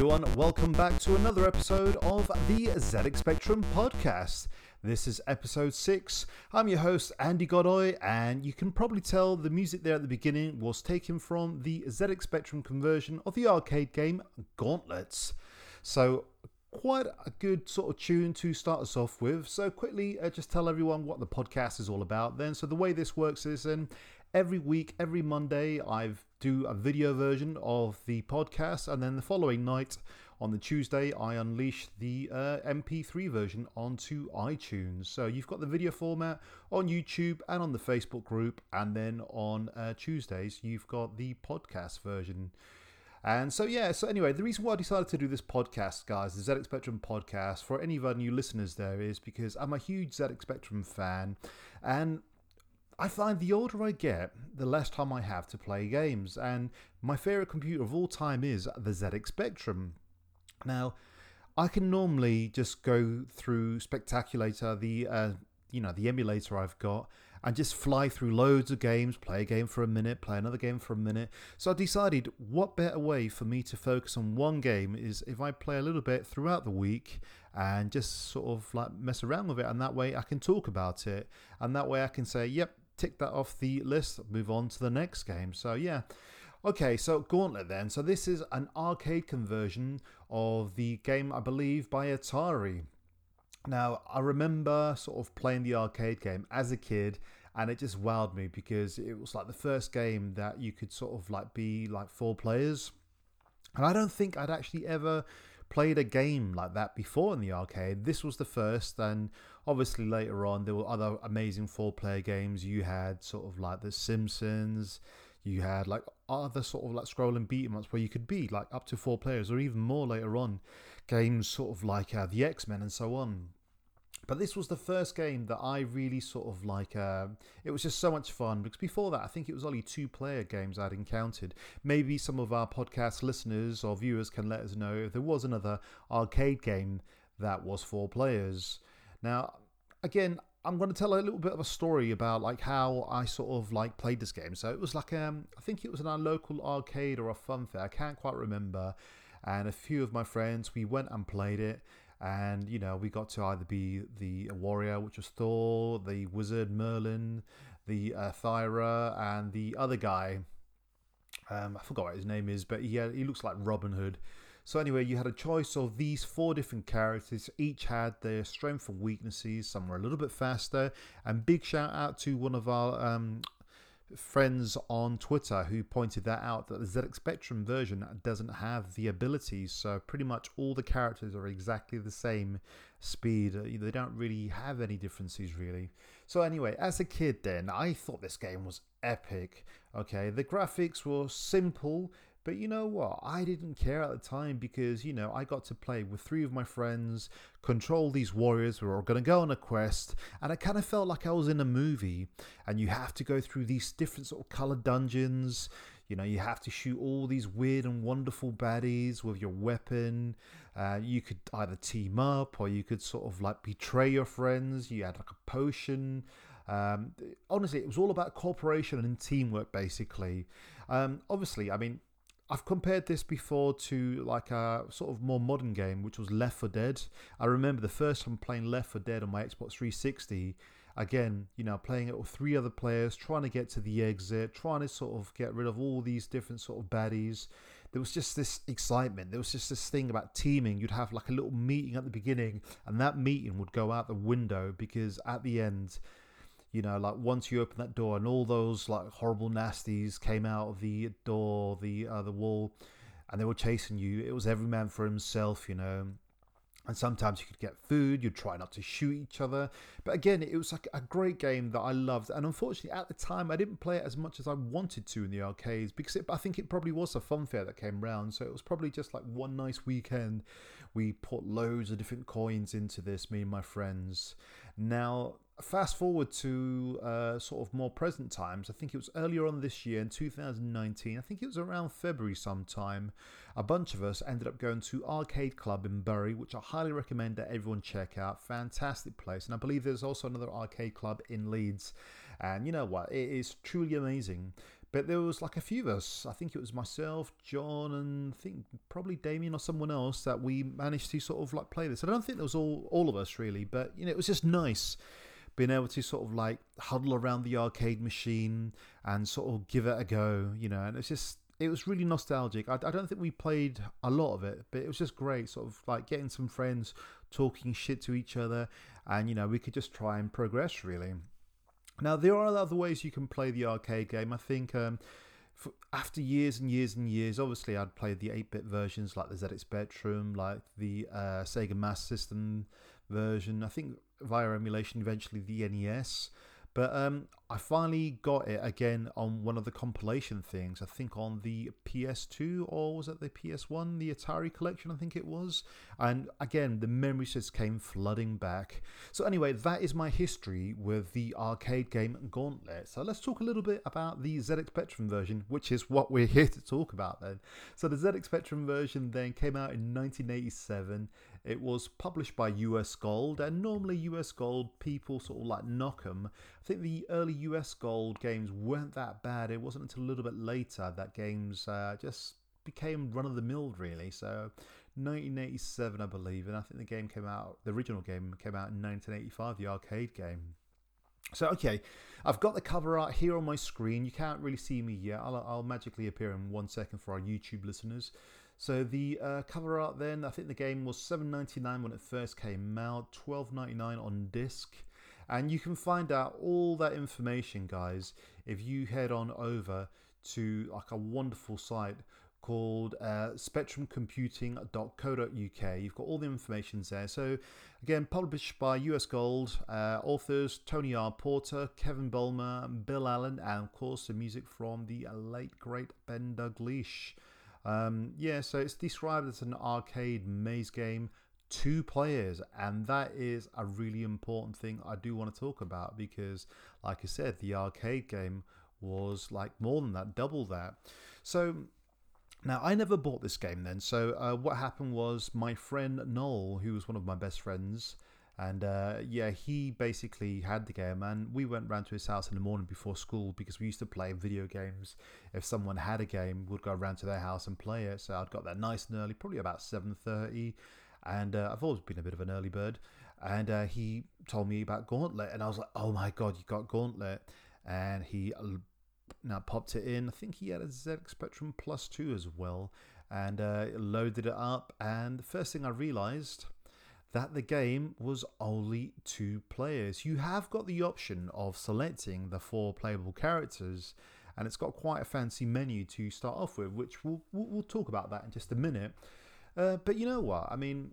everyone. Welcome back to another episode of the ZX Spectrum podcast. This is episode 6. I'm your host, Andy Godoy, and you can probably tell the music there at the beginning was taken from the ZX Spectrum conversion of the arcade game Gauntlets. So, quite a good sort of tune to start us off with. So, quickly, uh, just tell everyone what the podcast is all about then. So, the way this works is um, every week, every Monday, I do a video version of the podcast, and then the following night, on the Tuesday, I unleash the uh, MP3 version onto iTunes. So you've got the video format on YouTube and on the Facebook group, and then on uh, Tuesdays, you've got the podcast version. And so, yeah, so anyway, the reason why I decided to do this podcast, guys, the ZX Spectrum podcast, for any of our new listeners there, is because I'm a huge ZX Spectrum fan. And I find the older I get, the less time I have to play games. And my favourite computer of all time is the ZX Spectrum. Now, I can normally just go through Spectaculator, the uh, you know the emulator I've got, and just fly through loads of games, play a game for a minute, play another game for a minute. So I decided what better way for me to focus on one game is if I play a little bit throughout the week and just sort of like mess around with it, and that way I can talk about it, and that way I can say, yep, tick that off the list, move on to the next game. So yeah. Okay, so Gauntlet then. So this is an arcade conversion of the game, I believe, by Atari. Now, I remember sort of playing the arcade game as a kid and it just wowed me because it was like the first game that you could sort of like be like four players. And I don't think I'd actually ever played a game like that before in the arcade. This was the first, and obviously later on there were other amazing four player games. You had sort of like The Simpsons, you had like other sort of like scrolling beat 'em ups where you could be like up to four players or even more later on. Games sort of like uh, the X Men and so on. But this was the first game that I really sort of like. Uh, it was just so much fun because before that, I think it was only two player games I'd encountered. Maybe some of our podcast listeners or viewers can let us know if there was another arcade game that was four players. Now, again, I'm going to tell a little bit of a story about like how I sort of like played this game. So it was like um, I think it was in our local arcade or a fun fair. I can't quite remember. And a few of my friends, we went and played it. And you know, we got to either be the warrior, which was Thor, the wizard Merlin, the uh, Thyra, and the other guy. Um, I forgot what his name is, but he had, he looks like Robin Hood. So anyway, you had a choice of these four different characters. Each had their strengths and weaknesses. Some were a little bit faster. And big shout out to one of our um, friends on Twitter who pointed that out that the ZX Spectrum version doesn't have the abilities. So pretty much all the characters are exactly the same speed. Uh, they don't really have any differences really. So anyway, as a kid then, I thought this game was epic. Okay, the graphics were simple but you know what? I didn't care at the time because, you know, I got to play with three of my friends, control these warriors who are all going to go on a quest, and I kind of felt like I was in a movie. And you have to go through these different sort of colored dungeons. You know, you have to shoot all these weird and wonderful baddies with your weapon. Uh, you could either team up or you could sort of like betray your friends. You had like a potion. Um, honestly, it was all about cooperation and teamwork, basically. Um, obviously, I mean, I've compared this before to like a sort of more modern game, which was Left 4 Dead. I remember the first time playing Left 4 Dead on my Xbox 360. Again, you know, playing it with three other players, trying to get to the exit, trying to sort of get rid of all these different sort of baddies. There was just this excitement. There was just this thing about teaming. You'd have like a little meeting at the beginning, and that meeting would go out the window because at the end, you know, like once you open that door and all those like horrible nasties came out of the door, the uh, the wall, and they were chasing you. It was every man for himself, you know. And sometimes you could get food. You'd try not to shoot each other, but again, it was like a great game that I loved. And unfortunately, at the time, I didn't play it as much as I wanted to in the arcades because it, I think it probably was a fun fair that came round. So it was probably just like one nice weekend. We put loads of different coins into this, me and my friends. Now fast forward to uh, sort of more present times, I think it was earlier on this year in 2019, I think it was around February sometime, a bunch of us ended up going to Arcade Club in Bury, which I highly recommend that everyone check out. Fantastic place. And I believe there's also another arcade club in Leeds. And you know what? It is truly amazing. But there was like a few of us. I think it was myself, John, and I think probably Damien or someone else that we managed to sort of like play this. I don't think it was all all of us really, but you know, it was just nice being able to sort of like huddle around the arcade machine and sort of give it a go, you know. And it's just it was really nostalgic. I, I don't think we played a lot of it, but it was just great, sort of like getting some friends talking shit to each other, and you know we could just try and progress really. Now, there are other ways you can play the arcade game. I think um, for, after years and years and years, obviously, I'd played the 8 bit versions like the ZX Spectrum, like the uh, Sega Master System version. I think via emulation, eventually the NES. But um, I finally got it again on one of the compilation things. I think on the PS2 or was it the PS1, the Atari collection, I think it was. And again, the memories just came flooding back. So, anyway, that is my history with the arcade game Gauntlet. So, let's talk a little bit about the ZX Spectrum version, which is what we're here to talk about then. So, the ZX Spectrum version then came out in 1987. It was published by US Gold, and normally US Gold people sort of like knock them. I think the early US Gold games weren't that bad. It wasn't until a little bit later that games uh, just became run of the mill, really. So, 1987, I believe, and I think the game came out, the original game came out in 1985, the arcade game. So, okay, I've got the cover art here on my screen. You can't really see me yet. I'll, I'll magically appear in one second for our YouTube listeners. So the uh, cover art then, I think the game was $7.99 when it first came out, $12.99 on disc. And you can find out all that information, guys, if you head on over to like a wonderful site called uh, spectrumcomputing.co.uk. You've got all the information there. So, again, published by US Gold, uh, authors Tony R. Porter, Kevin Bulmer, Bill Allen, and of course the music from the late great Ben Daglish. Um, yeah, so it's described as an arcade maze game, two players, and that is a really important thing I do want to talk about because, like I said, the arcade game was like more than that, double that. So now I never bought this game then. So uh, what happened was my friend Noel, who was one of my best friends, and uh, yeah, he basically had the game, and we went round to his house in the morning before school because we used to play video games. If someone had a game, we'd go round to their house and play it. So I'd got there nice and early, probably about seven thirty, and uh, I've always been a bit of an early bird. And uh, he told me about Gauntlet, and I was like, "Oh my god, you got Gauntlet!" And he now popped it in. I think he had a ZX Spectrum Plus two as well, and uh, loaded it up. And the first thing I realised that the game was only two players. You have got the option of selecting the four playable characters, and it's got quite a fancy menu to start off with, which we'll, we'll talk about that in just a minute. Uh, but you know what? I mean,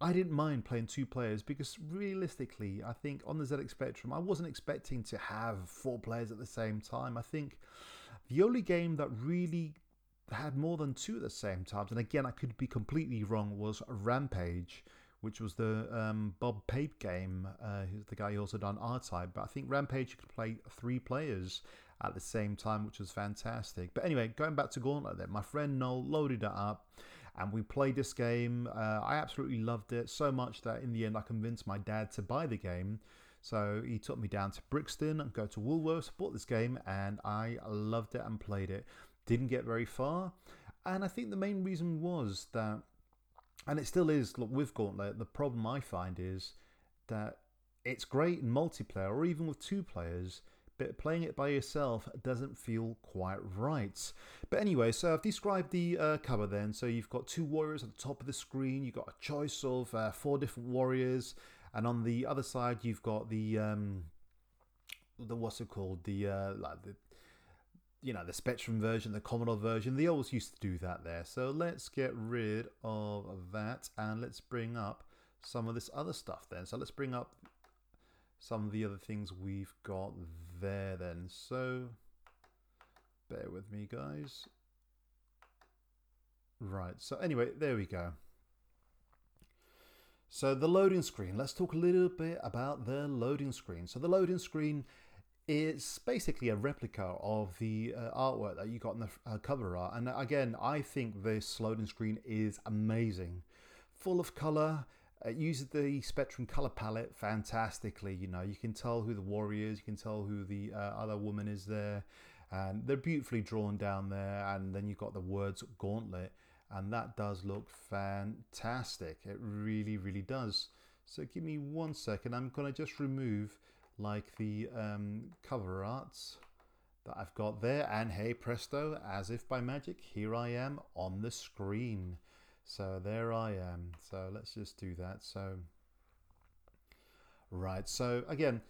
I didn't mind playing two players because realistically, I think on the ZX Spectrum, I wasn't expecting to have four players at the same time. I think the only game that really had more than two at the same time, and again, I could be completely wrong, was Rampage which was the um, Bob Pape game. Uh, who's the guy who also done R-Type. But I think Rampage could play three players at the same time, which was fantastic. But anyway, going back to Gauntlet, then my friend Noel loaded it up. And we played this game. Uh, I absolutely loved it so much that in the end I convinced my dad to buy the game. So he took me down to Brixton and go to Woolworths, bought this game, and I loved it and played it. Didn't get very far. And I think the main reason was that and it still is look, with Gauntlet. The problem I find is that it's great in multiplayer or even with two players, but playing it by yourself doesn't feel quite right. But anyway, so I've described the uh, cover then. So you've got two warriors at the top of the screen. You've got a choice of uh, four different warriors, and on the other side you've got the um, the what's it called the uh, like the you know, the Spectrum version, the Commodore version. They always used to do that there. So let's get rid of that and let's bring up some of this other stuff then. So let's bring up some of the other things we've got there then. So bear with me, guys. Right, so anyway, there we go. So the loading screen, let's talk a little bit about the loading screen. So the loading screen it's basically a replica of the uh, artwork that you got in the uh, cover art. And again, I think this loading screen is amazing, full of color. It uses the Spectrum color palette fantastically. You know, you can tell who the warrior is, you can tell who the uh, other woman is there. and they're beautifully drawn down there. And then you've got the words Gauntlet, and that does look fantastic. It really, really does. So give me one second. I'm gonna just remove like the um, cover arts that I've got there. And hey presto, as if by magic, here I am on the screen. So there I am. So let's just do that. So, right. So again,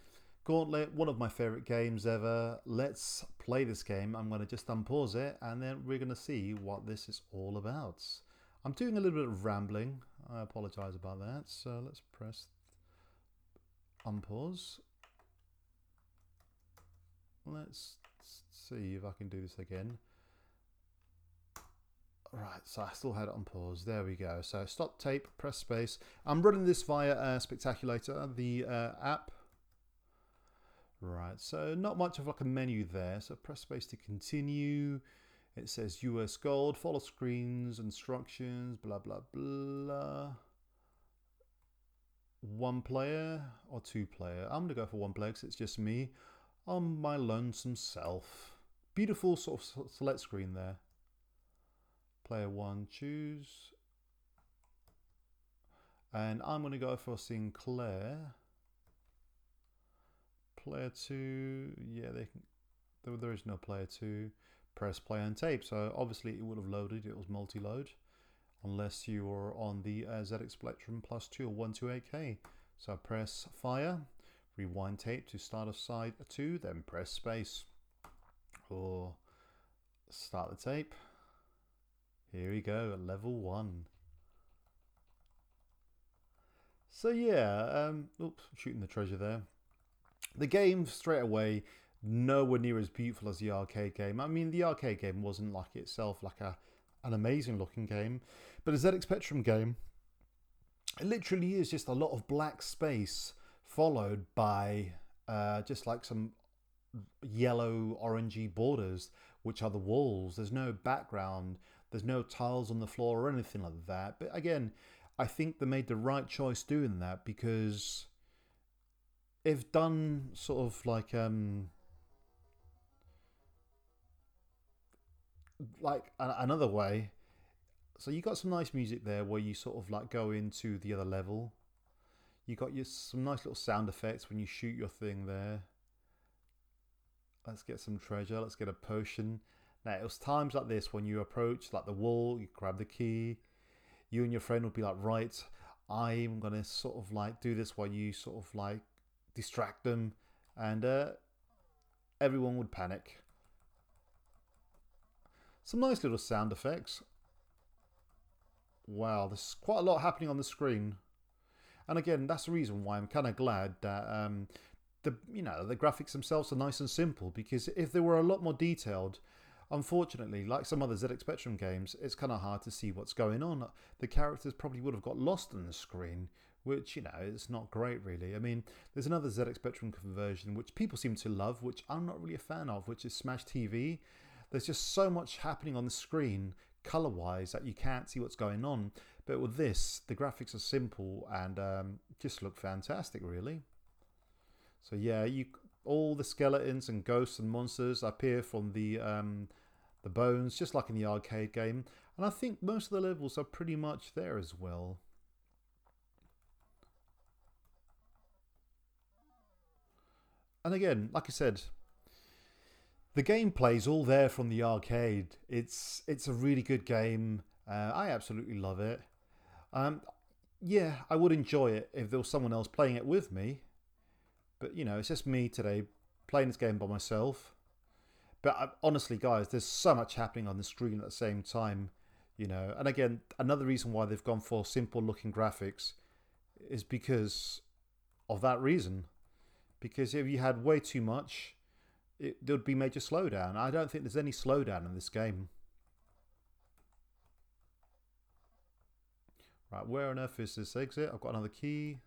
Gauntlet, one of my favorite games ever. Let's play this game. I'm going to just unpause it and then we're going to see what this is all about. I'm doing a little bit of rambling. I apologize about that. So let's press unpause. Let's see if I can do this again. Right, so I still had it on pause. There we go. So stop tape, press space. I'm running this via uh, Spectaculator, the uh, app. Right, so not much of like a menu there. So press space to continue. It says US Gold, follow screens, instructions, blah, blah, blah. One player or two player? I'm going to go for one player because it's just me on my lonesome self. Beautiful sort of select screen there. Player one, choose. And I'm going to go for Sinclair. Player two, yeah, they can. There, there is no player two. Press play and tape. So obviously it would have loaded. It was multi-load, unless you were on the uh, ZX Spectrum Plus two or 128K. So I press fire, rewind tape to start of side two, then press space or start the tape. Here we go, at level one. So yeah, um, oops, shooting the treasure there. The game straight away, nowhere near as beautiful as the arcade game. I mean, the arcade game wasn't like itself like a an amazing looking game, but a ZX Spectrum game, it literally is just a lot of black space followed by uh, just like some yellow orangey borders, which are the walls. There's no background. There's no tiles on the floor or anything like that. But again, I think they made the right choice doing that because if done sort of like um like another way so you got some nice music there where you sort of like go into the other level you got your some nice little sound effects when you shoot your thing there let's get some treasure let's get a potion now, it was times like this when you approach like the wall, you grab the key, you and your friend would be like, right, I'm gonna sort of like do this while you sort of like distract them, and uh, everyone would panic. Some nice little sound effects. Wow, there's quite a lot happening on the screen. And again, that's the reason why I'm kind of glad that um, the you know the graphics themselves are nice and simple. Because if they were a lot more detailed, Unfortunately, like some other ZX Spectrum games, it's kind of hard to see what's going on. The characters probably would have got lost on the screen, which, you know, is not great really. I mean, there's another ZX Spectrum conversion which people seem to love, which I'm not really a fan of, which is Smash TV. There's just so much happening on the screen color wise that you can't see what's going on. But with this, the graphics are simple and um, just look fantastic, really. So yeah, you all the skeletons and ghosts and monsters appear from the um, the bones, just like in the arcade game. And I think most of the levels are pretty much there as well. And again, like I said, the gameplay is all there from the arcade. It's it's a really good game. Uh, I absolutely love it. Um, yeah, I would enjoy it if there was someone else playing it with me. But you know, it's just me today playing this game by myself. But uh, honestly, guys, there's so much happening on the screen at the same time, you know. And again, another reason why they've gone for simple looking graphics is because of that reason. Because if you had way too much, it, there would be major slowdown. I don't think there's any slowdown in this game. Right, where on earth is this exit? I've got another key.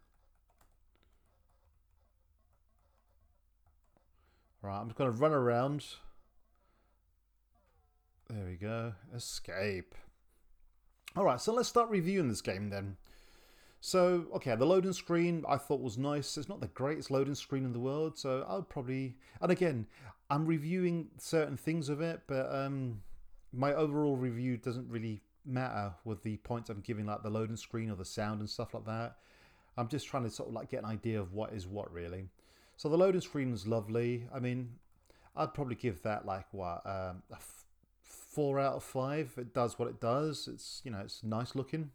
Right, I'm just going to run around. There we go. Escape. Alright, so let's start reviewing this game then. So, okay, the loading screen I thought was nice. It's not the greatest loading screen in the world, so I'll probably. And again, I'm reviewing certain things of it, but um, my overall review doesn't really matter with the points I'm giving, like the loading screen or the sound and stuff like that. I'm just trying to sort of like get an idea of what is what really. So the loading screen is lovely. I mean, I'd probably give that like what um, a f- four out of five. It does what it does. It's you know it's nice looking.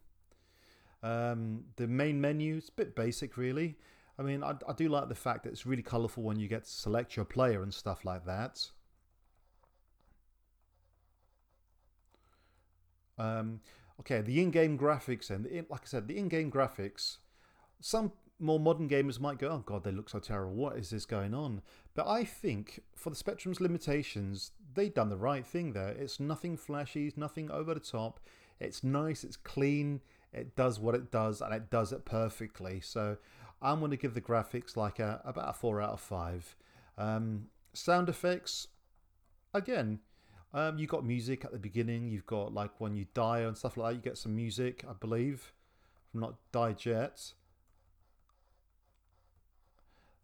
Um, the main menu is a bit basic really. I mean, I, I do like the fact that it's really colourful when you get to select your player and stuff like that. Um, okay, the in-game graphics and like I said, the in-game graphics. Some more modern gamers might go, "Oh God, they look so terrible. What is this going on?" But I think for the Spectrum's limitations, they've done the right thing there. It's nothing flashy, nothing over the top. It's nice, it's clean, it does what it does, and it does it perfectly. So I'm going to give the graphics like a about a four out of five. Um, sound effects, again, um, you got music at the beginning. You've got like when you die and stuff like that. You get some music, I believe, from not died yet.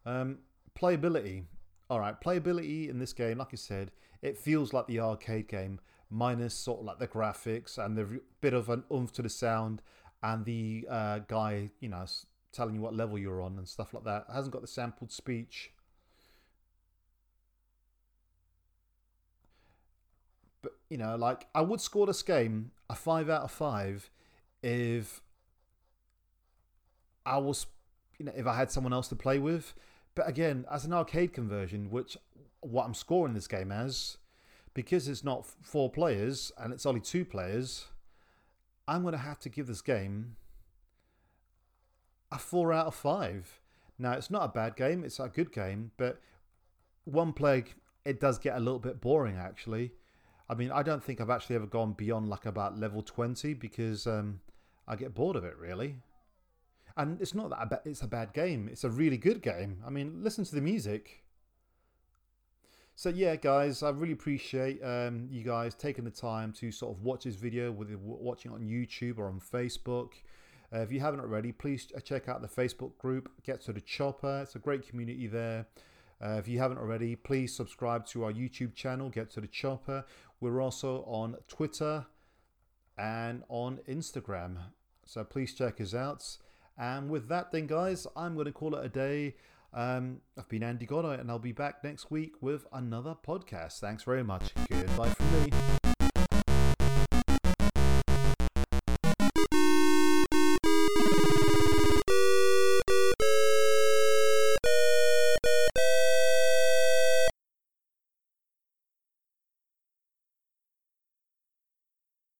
Um, playability. All right, playability in this game, like I said, it feels like the arcade game, minus sort of like the graphics and the bit of an oomph to the sound and the uh, guy, you know, telling you what level you're on and stuff like that. It hasn't got the sampled speech. But you know, like I would score this game a five out of five if I was, you know, if I had someone else to play with. But again, as an arcade conversion, which what I'm scoring this game as, because it's not four players and it's only two players, I'm going to have to give this game a four out of five. Now, it's not a bad game, it's a good game, but one plague, it does get a little bit boring actually. I mean, I don't think I've actually ever gone beyond like about level 20 because um, I get bored of it really. And it's not that it's a bad game, it's a really good game. I mean, listen to the music. So yeah, guys, I really appreciate um, you guys taking the time to sort of watch this video, whether watching on YouTube or on Facebook. Uh, if you haven't already, please check out the Facebook group, Get to the Chopper. It's a great community there. Uh, if you haven't already, please subscribe to our YouTube channel, Get to the Chopper. We're also on Twitter and on Instagram. So please check us out. And with that, then, guys, I'm going to call it a day. Um, I've been Andy Goddard, and I'll be back next week with another podcast. Thanks very much. Goodbye from me.